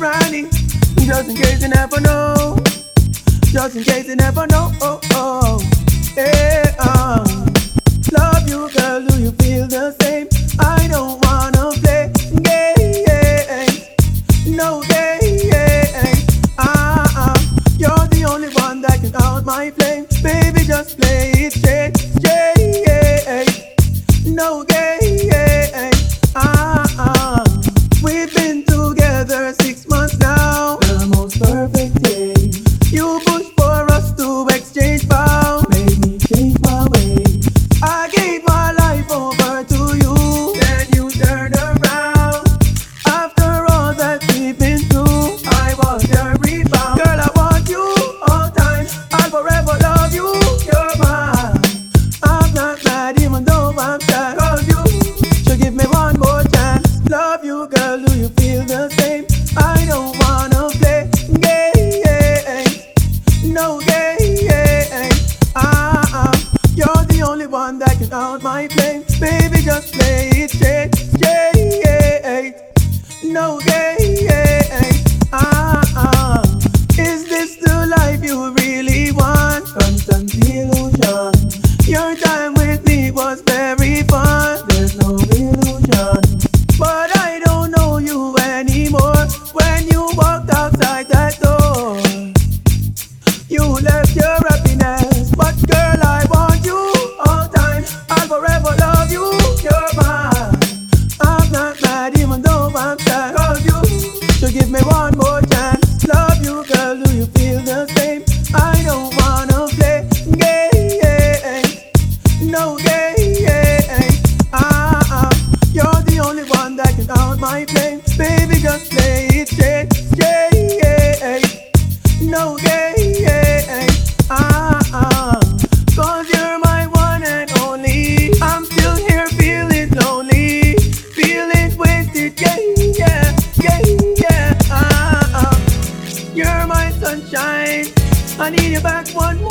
Running, just in case you never know. Just in case you never know. Oh, oh. Yeah, uh. Love you, girl. Do you feel the same? I don't wanna play games. No games. Ah, ah. You're the only one that can out my flame. Baby, just play it straight. straight. No games. My flame. Baby, just play it straight. Straight. No games. Ah, ah. Is this the life you really want? Constant illusion. Your time with me was very fun. No. Ah, ah. You're the only one that can out my flame. Baby, just it. No. Ah, ah. Cause you're my one and only. I'm still here feeling lonely. Feeling wasted. Yeah, yeah, yeah, yeah. Ah, ah. You're my sunshine. I need you back one more